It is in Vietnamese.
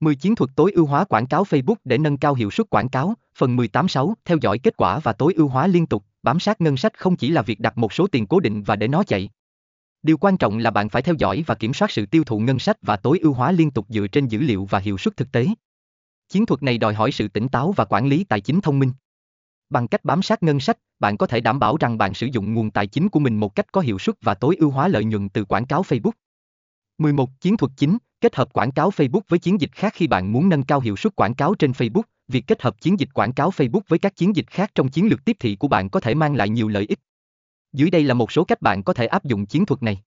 10 chiến thuật tối ưu hóa quảng cáo Facebook để nâng cao hiệu suất quảng cáo, phần 18.6, theo dõi kết quả và tối ưu hóa liên tục, bám sát ngân sách không chỉ là việc đặt một số tiền cố định và để nó chạy. Điều quan trọng là bạn phải theo dõi và kiểm soát sự tiêu thụ ngân sách và tối ưu hóa liên tục dựa trên dữ liệu và hiệu suất thực tế. Chiến thuật này đòi hỏi sự tỉnh táo và quản lý tài chính thông minh. Bằng cách bám sát ngân sách, bạn có thể đảm bảo rằng bạn sử dụng nguồn tài chính của mình một cách có hiệu suất và tối ưu hóa lợi nhuận từ quảng cáo Facebook. 11. Chiến thuật chính, kết hợp quảng cáo Facebook với chiến dịch khác khi bạn muốn nâng cao hiệu suất quảng cáo trên Facebook, việc kết hợp chiến dịch quảng cáo Facebook với các chiến dịch khác trong chiến lược tiếp thị của bạn có thể mang lại nhiều lợi ích. Dưới đây là một số cách bạn có thể áp dụng chiến thuật này.